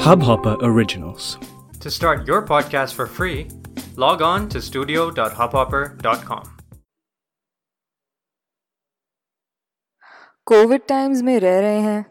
Hubhopper Originals. To start your podcast for free, log on to studio.hubhopper.com. Covid times में रह रहे हैं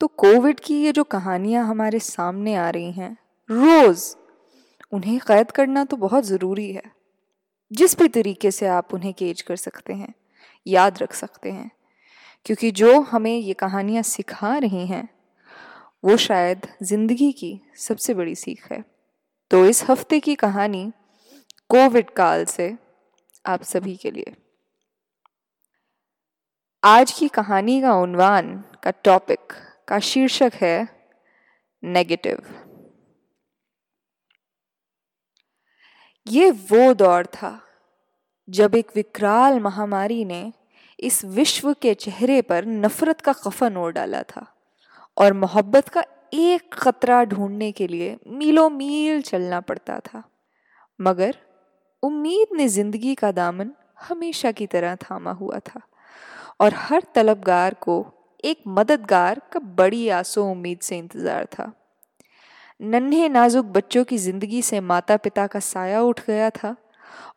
तो कोविड की ये जो कहानियाँ हमारे सामने आ रही हैं रोज उन्हें कैद करना तो बहुत ज़रूरी है जिस भी तरीके से आप उन्हें केज कर सकते हैं याद रख सकते हैं क्योंकि जो हमें ये कहानियाँ सिखा रही हैं, वो शायद ज़िंदगी की सबसे बड़ी सीख है। तो इस हफ़्ते की कहानी कोविड काल से आप सभी के लिए। आज की कहानी का उन्वान का टॉपिक का शीर्षक है नेगेटिव ये वो दौर था जब एक विकराल महामारी ने इस विश्व के चेहरे पर नफरत का कफन ओढ़ डाला था और मोहब्बत का एक खतरा ढूँढने के लिए मीलों मील चलना पड़ता था। मगर उम्मीद ने ज़िंदगी का दामन हमेशा की तरह थामा हुआ था और हर तलबगार को एक मददगार का बड़ी आसो उम्मीद से इंतज़ार था। नन्हे नाजुक बच्चों की ज़िंदगी से माता पिता का साया उठ गया था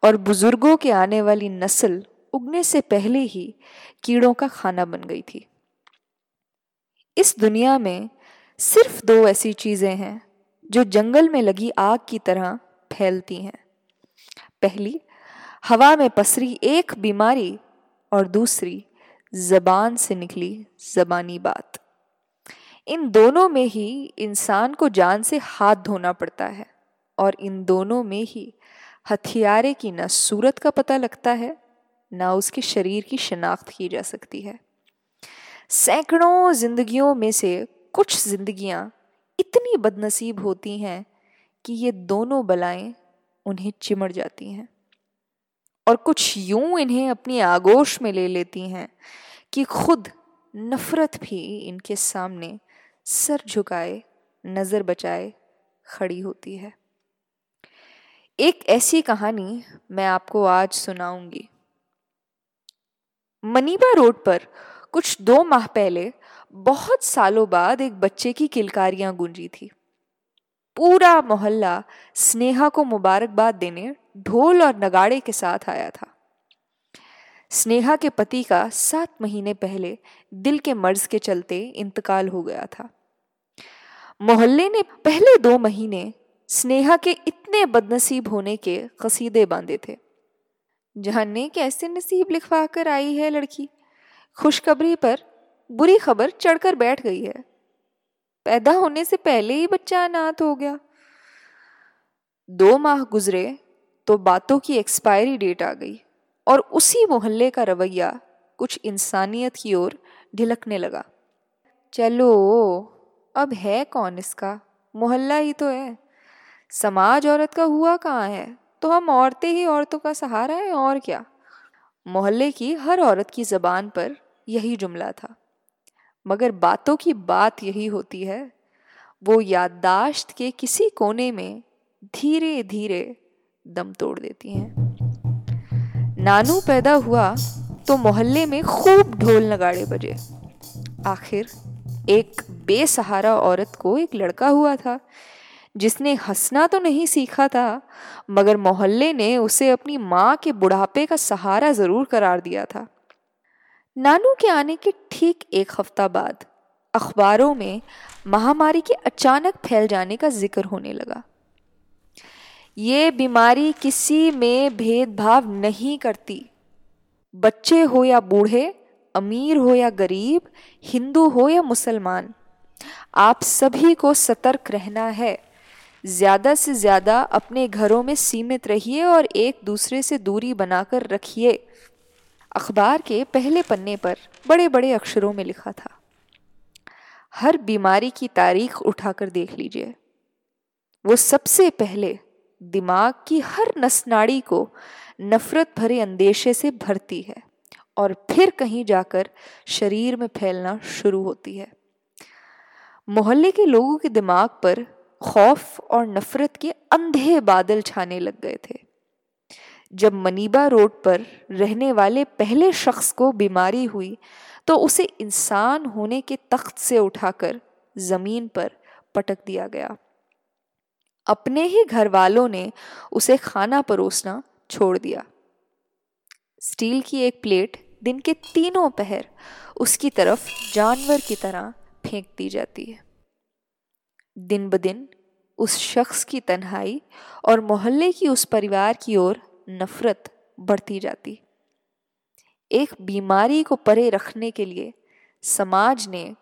और बुज़ुर्गों के आने वाली नस्ल उगने से पहले ही कीड़ों का खाना बन गई थी। इस दुनिया में सिर्फ़ दो ऐसी चीज़ें हैं जो जंगल में लगी आग की तरह फैलती हैं। पहली, हवा में पसरी एक बीमारी और दूसरी, जबान से निकली जबानी बात। इन दोनों में ही इंसान को जान से हाथ धोना पड़ता है और इन दोनों में ही हथियारे की न सूरत का पता लगता है ना उसके शरीर की शनाख्त की जा सकती है। सैकड़ों जिंदगियों में से कुछ जिंदगियाँ इतनी बदनसीब होती हैं कि ये दोनों बलाएँ उन्हें चिमड़ जाती हैं। और कुछ यूँ इन्हें अपनी आगोश में ले लेती हैं कि खुद नफरत भी इनके सामने सर झुकाए, नज़र बचाए खड़ी होती है। एक ऐसी कहानी मैं आपको आज सुनाऊँगी। मनीबा रोड पर कुछ दो माह पहले, बहुत सालों बाद एक बच्चे की किलकारियाँ गूंजी थी। पूरा मोहल्ला स्नेहा को मुबारकबाद देने ढोल और नगाड़े के साथ आया था। स्नेहा के पति का सात महीने पहले दिल के मर्ज के चलते इंतकाल हो गया था। मोहल्ले ने पहले दो महीने स्नेहा के इतने बदनसीब होने के कसीदे बांधे थे। जानने कैसे नसीब लिखवा कर आई है लड़की। खुशखबरी पर बुरी खबर चढ़कर बैठ गई है। पैदा होने से पहले ही बच्चा अनाथ हो गया। दो माह गुजरे तो बातों की एक्सपायरी डेट आ गई और उसी मोहल्ले का रवैया कुछ इंसानियत की ओर ढिलकने लगा। चलो, अब है कौन इसका? मोहल्ला ही तो है। समाज औरत का हुआ कहाँ है? तो हम औरतें ही औरतों का सहारा है, और क्या? मोहल्ले की हर औरत की ज़बान पर यही जुमला था। मगर बातों की बात यही होती है, वो याददाश्त के किसी कोने में धीरे धीरे दम तोड़ देती हैं। नानू पैदा हुआ तो मोहल्ले में खूब ढोल नगाड़े बजे। आखिर एक बेसहारा औरत को एक लड़का हुआ था जिसने हंसना तो नहीं सीखा था, मगर मोहल्ले ने उसे अपनी माँ के बुढ़ापे का सहारा ज़रूर करार दिया था। नानू के आने के ठीक एक हफ़्ता बाद, अखबारों में महामारी के अचानक फैल जाने का ज़िक्र होने लगा। ये बीमारी किसी में भेदभाव नहीं करती। बच्चे हो या बूढ़े, अमीर हो या गरीब, हिंदू हो या मुसलमान, आप सभी को सतर्क रहना है। ज़्यादा से ज़्यादा अपने घरों में सीमित रहिए और एक दूसरे से दूरी बनाकर रखिए। अखबार के पहले पन्ने पर बड़े बड़े अक्षरों में लिखा था, हर बीमारी की तारीख उठाकर देख लीजिए। वो सबसे पहले दिमाग की हर नसनाड़ी को नफरत भरे अंदेशे से भरती है और फिर कहीं जाकर शरीर में फैलना शुरू होती है। मोहल्ले के लोगों के दिमाग पर खौफ और नफरत के अंधे बादल छाने लग गए थे। जब मनीबा रोड पर रहने वाले पहले शख्स को बीमारी हुई तो उसे इंसान होने के तख्त से उठाकर ज़मीन पर पटक दिया गया। अपने ही घर वालों ने उसे खाना परोसना छोड़ दिया। स्टील की एक प्लेट दिन के तीनों पहर उसकी तरफ़ जानवर की तरह फेंक दी जाती है। दिन ब दिन उस शख्स की तन्हाई और मोहल्ले की उस परिवार की ओर नफरत बढ़ती जाती। एक बीमारी को परे रखने के लिए समाज ने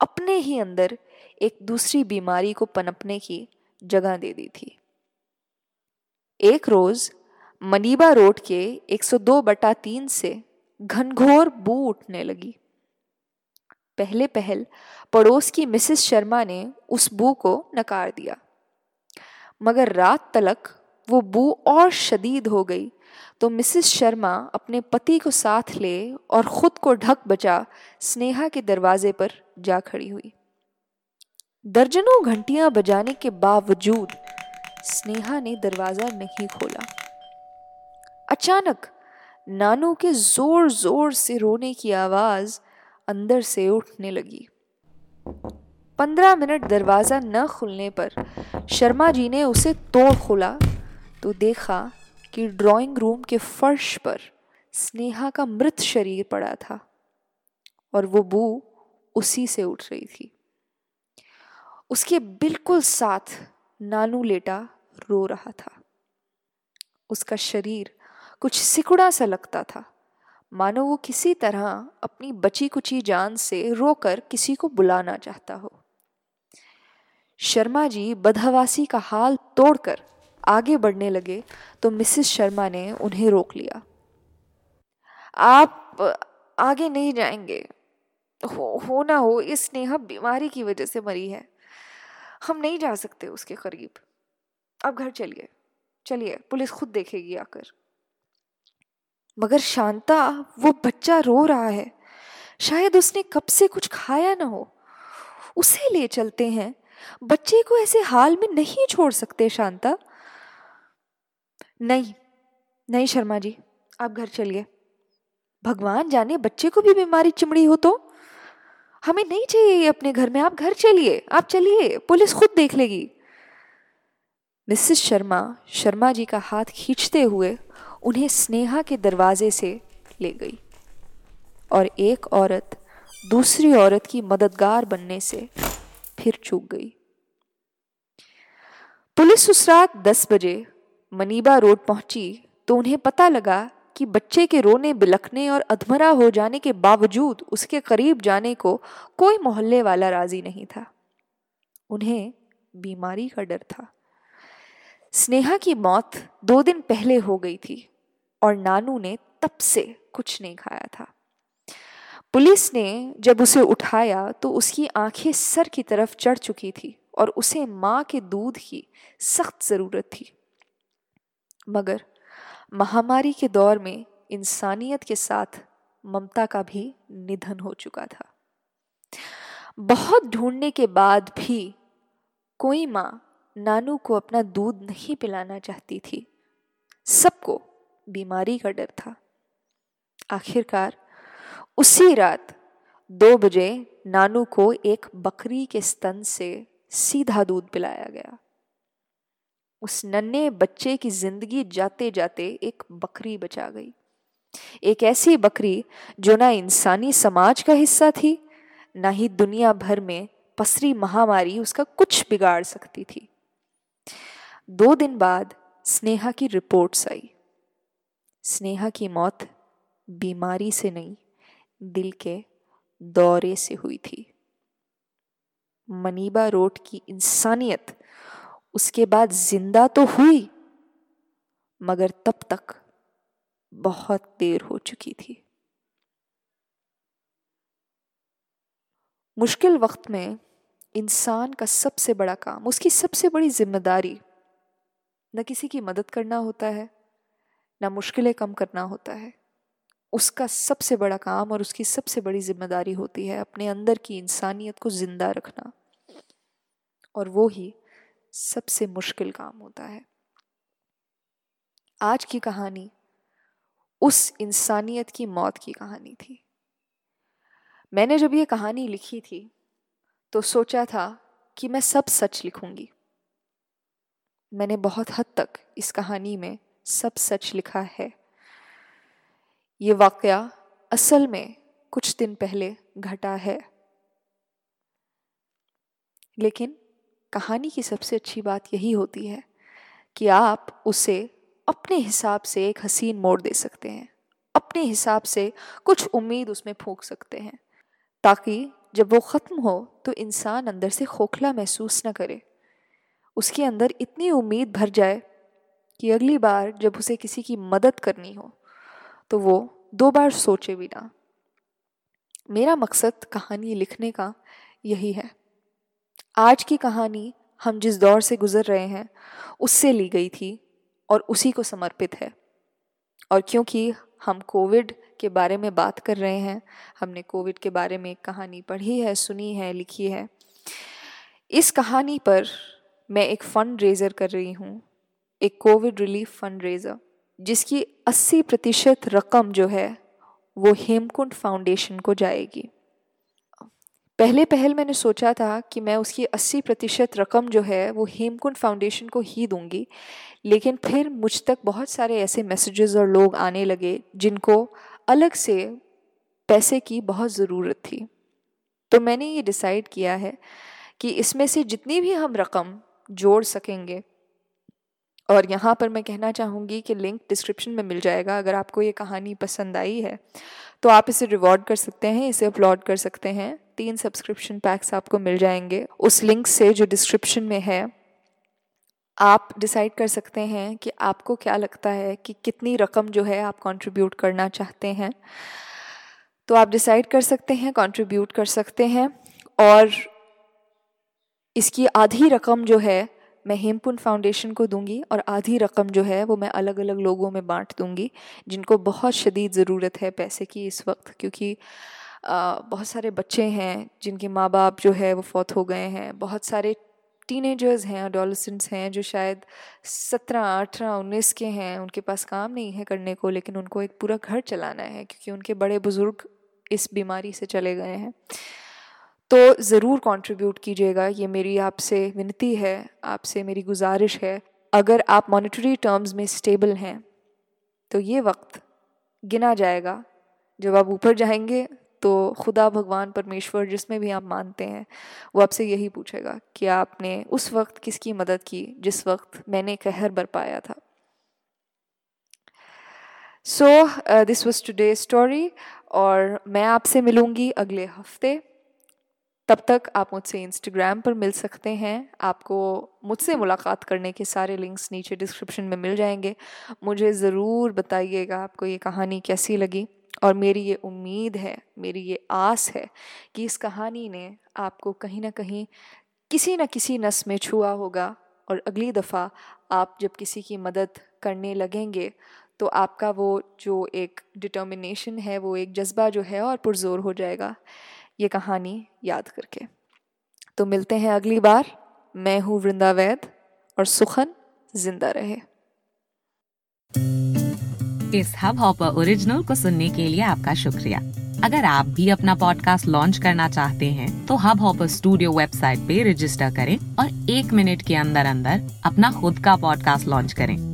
अपने ही अंदर एक दूसरी बीमारी को पनपने की जगह दे दी थी। एक रोज मनीबा रोड के 102 बटा तीन से घनघोर बू उठने लगी। पहले पहल पड़ोस की मिसेस शर्मा ने उस बू को नकार दिया। मगर रात तलक वो बू और शदीद हो गई तो मिसेस शर्मा अपने पति को साथ ले और खुद को ढक बचा स्नेहा के दरवाजे पर जा खड़ी हुई। दर्जनों घंटियाँ बजाने के बावजूद स्नेहा ने दरवाज़ा नहीं खोला। अचानक नानू के ज़ोर ज़ोर से रोने की आवाज़ अंदर से उठने लगी। पंद्रह मिनट दरवाज़ा न खुलने पर शर्मा जी ने उसे तोड़ खोला तो देखा कि ड्राइंग रूम के फर्श पर स्नेहा का मृत शरीर पड़ा था और वो बू उसी से उठ रही थी। उसके बिल्कुल साथ नानू लेटा रो रहा था। उसका शरीर कुछ सिकुड़ा सा लगता था। मानो वो किसी तरह अपनी बची कुची जान से रोकर किसी को बुलाना चाहता हो। शर्मा जी बदहवासी का हाल तोड़कर आगे बढ़ने लगे तो मिसेस शर्मा ने उन्हें रोक लिया। आप आगे नहीं जाएँगे। हो, हो ना हो इस स्नेहा बीमारी की वजह से मरी है। हम नहीं जा सकते उसके करीब। अब घर चलिए। चलिए पुलिस खुद देखेगी आकर। मगर शांता, वो बच्चा रो रहा है। शायद उसने कब से कुछ खाया ना हो। उसे ले चलते हैं। बच्चे को ऐसे हाल में नहीं छोड़ सकते शांता। नहीं नहीं शर्मा जी, आप घर चलिए। भगवान जाने बच्चे को भी बीमारी चिमड़ी हो तो। हमें नहीं चाहिए ये अपने घर में, आप घर चलिए, आप चलिए, पुलिस खुद देख लेगी। मिसेस शर्मा शर्मा जी का हाथ खींचते हुए उन्हें स्नेहा के दरवाजे से ले गई और एक औरत दूसरी औरत की मददगार बनने से फिर चूक गई। पुलिस उस रात दस बजे मनीबा रोड पहुँची तो उन्हें पता लगा कि बच्चे के रोने बिलखने और अधमरा हो जाने के बावजूद उसके करीब जाने को कोई मोहल्ले वाला राज़ी नहीं था। उन्हें बीमारी का डर था। स्नेहा की मौत दो दिन पहले हो गई थी। और नानू ने तब से कुछ नहीं खाया था। पुलिस ने जब उसे उठाया तो उसकी आँखें सर की तरफ़ चढ़ चुकी थी और उसे माँ के दूध की सख्त ज़रूरत थी। मगर महामारी के दौर में इंसानियत के साथ ममता का भी निधन हो चुका था। बहुत ढूँढने के बाद भी कोई माँ नानू को अपना दूध नहीं पिलाना चाहती थी। सबको बीमारी का डर था। आखिरकार उसी रात दो बजे नानू को एक बकरी के स्तन से सीधा दूध पिलाया गया। उस नन्हे बच्चे की ज़िंदगी जाते जाते एक बकरी बचा गई। एक ऐसी बकरी जो ना इंसानी समाज का हिस्सा थी, ना ही दुनिया भर में पसरी महामारी उसका कुछ बिगाड़ सकती थी। दो दिन बाद स्नेहा की रिपोर्ट्स आई। स्नेहा की मौत बीमारी से नहीं, दिल के दौरे से हुई थी। मनीबा रोड की इंसानियत, उसके बाद ज़िंदा तो हुई, मगर तब तक बहुत देर हो चुकी थी। मुश्किल वक्त में इंसान का सबसे बड़ा काम, उसकी सबसे बड़ी ज़िम्मेदारी, न किसी की मदद करना होता है न मुश्किलें कम करना होता है। उसका सबसे बड़ा काम और उसकी सबसे बड़ी ज़िम्मेदारी होती है अपने अंदर की इंसानियत को ज़िंदा रखना। और वो ही सबसे मुश्किल काम होता है। आज की कहानी उस इंसानियत की मौत की कहानी थी। मैंने जब ये कहानी लिखी थी तो सोचा था कि मैं सब सच लिखूँगी। मैंने बहुत हद तक इस कहानी में सब सच लिखा है। ये वाक़या असल में कुछ दिन पहले घटा है। लेकिन कहानी की सबसे अच्छी बात यही होती है कि आप उसे अपने हिसाब से एक हसीन मोड़ दे सकते हैं। अपने हिसाब से कुछ उम्मीद उसमें फूंक सकते हैं। ताकि जब वो ख़त्म हो तो इंसान अंदर से खोखला महसूस न करे। उसके अंदर इतनी उम्मीद भर जाए कि अगली बार जब उसे किसी की मदद करनी हो तो वो दो बार सोचे भी ना मेरा मकसद कहानी लिखने का यही है। आज की कहानी हम जिस दौर से गुज़र रहे हैं, उससे ली गई थी और उसी को समर्पित है। और क्योंकि हम कोविड के बारे में बात कर रहे हैं, हमने कोविड के बारे में एक कहानी पढ़ी है, सुनी है, लिखी है। इस कहानी पर मैं एक फ़ंड रेज़र कर रही हूँ। एक कोविड रिलीफ फंड रेज़र जिसकी 80 प्रतिशत रकम जो है, वो हेमकुंड फाउंडेशन को जाएगी। पहले पहल मैंने सोचा था कि मैं उसकी 80 प्रतिशत रकम जो है, वो हेमकुंड फाउंडेशन को ही दूँगी, लेकिन फिर मुझ तक बहुत सारे ऐसे मैसेजेस और लोग आने लगे, जिनको अलग से पैसे की बहुत ज़रूरत थी। तो मैंने ये डिसाइड किया है कि इसमें से जितनी भी हम रकम जोड़ सकेंगे और यहाँ पर मैं कहना चाहूँगी कि लिंक डिस्क्रिप्शन में मिल जाएगा अगर आपको ये कहानी पसंद आई है। तो आप इसे रिवॉर्ड कर सकते हैं, इसे अपलोड कर सकते हैं। तीन सब्सक्रिप्शन पैक्स आपको मिल जाएँगे। उस लिंक से जो डिस्क्रिप्शन में है, आप डिसाइड कर सकते हैं कि आपको क्या लगता है कि कितनी रकम जो है आप कंट्रीब्यूट करना चाहते हैं। तो आप डिसाइड कर सकते हैं कंट्रीब्यूट कर सकते हैं और इसकी आधी रकम जो है मैं हेमपुन फाउंडेशन को दूँगी और आधी रकम जो है वो मैं अलग अलग लोगों में बांट दूँगी, जिनको बहुत शदीद ज़रूरत है पैसे की इस वक्त, क्योंकि बहुत सारे बच्चे हैं जिनके माँ बाप जो है वो फौत हो गए हैं, बहुत सारे टीनेजर्स हैं, अडोलसेंट्स हैं जो शायद सत्रह, अठारह, उन्नीस के हैं, उनके पास काम नहीं है करने को, लेकिन उनको एक पूरा घर चलाना है, क्योंकि उनके बड़े बुज़ुर्ग इस बीमारी से चले गए हैं। तो ज़रूर कंट्रीब्यूट कीजिएगा। ये मेरी आपसे विनती है, आपसे मेरी गुजारिश है। अगर आप मॉनेटरी टर्म्स में स्टेबल हैं तो ये वक्त गिना जाएगा। जब आप ऊपर जाएँगे तो खुदा भगवान परमेश्वर, जिसमें भी आप मानते हैं, वो आपसे यही पूछेगा कि आपने उस वक्त किसकी मदद की, जिस वक्त मैंने कहर बरपाया था। So this was today story और मैं आपसे मिलूँगी अगले हफ़्ते। तब तक आप मुझसे इंस्टाग्राम पर मिल सकते हैं। आपको मुझसे मुलाकात करने के सारे लिंक्स नीचे डिस्क्रिप्शन में मिल जाएँगे। मुझे ज़रूर बताइएगा आपको ये कहानी कैसी लगी। और मेरी ये उम्मीद है, मेरी ये आस है कि इस कहानी ने आपको कहीं ना कहीं, किसी न किसी नस में छुआ होगा। और अगली दफ़ा आप जब किसी की मदद करने लगेंगे तो आपका वो जो एक डिटर्मिनेशन है, वो एक जज्बा जो है और पुरजोर हो जाएगा। ये कहानी याद करके। तो मिलते हैं अगली बार। मैं हूँ वृंदा वैद और सुखन ज़िंदा रहे। इस हब हॉपर ओरिजिनल को सुनने के लिए आपका शुक्रिया। अगर आप भी अपना पॉडकास्ट लॉन्च करना चाहते हैं तो हब हॉपर स्टूडियो वेबसाइट पे रजिस्टर करें और एक मिनट के अंदर अंदर अपना खुद का पॉडकास्ट लॉन्च करें।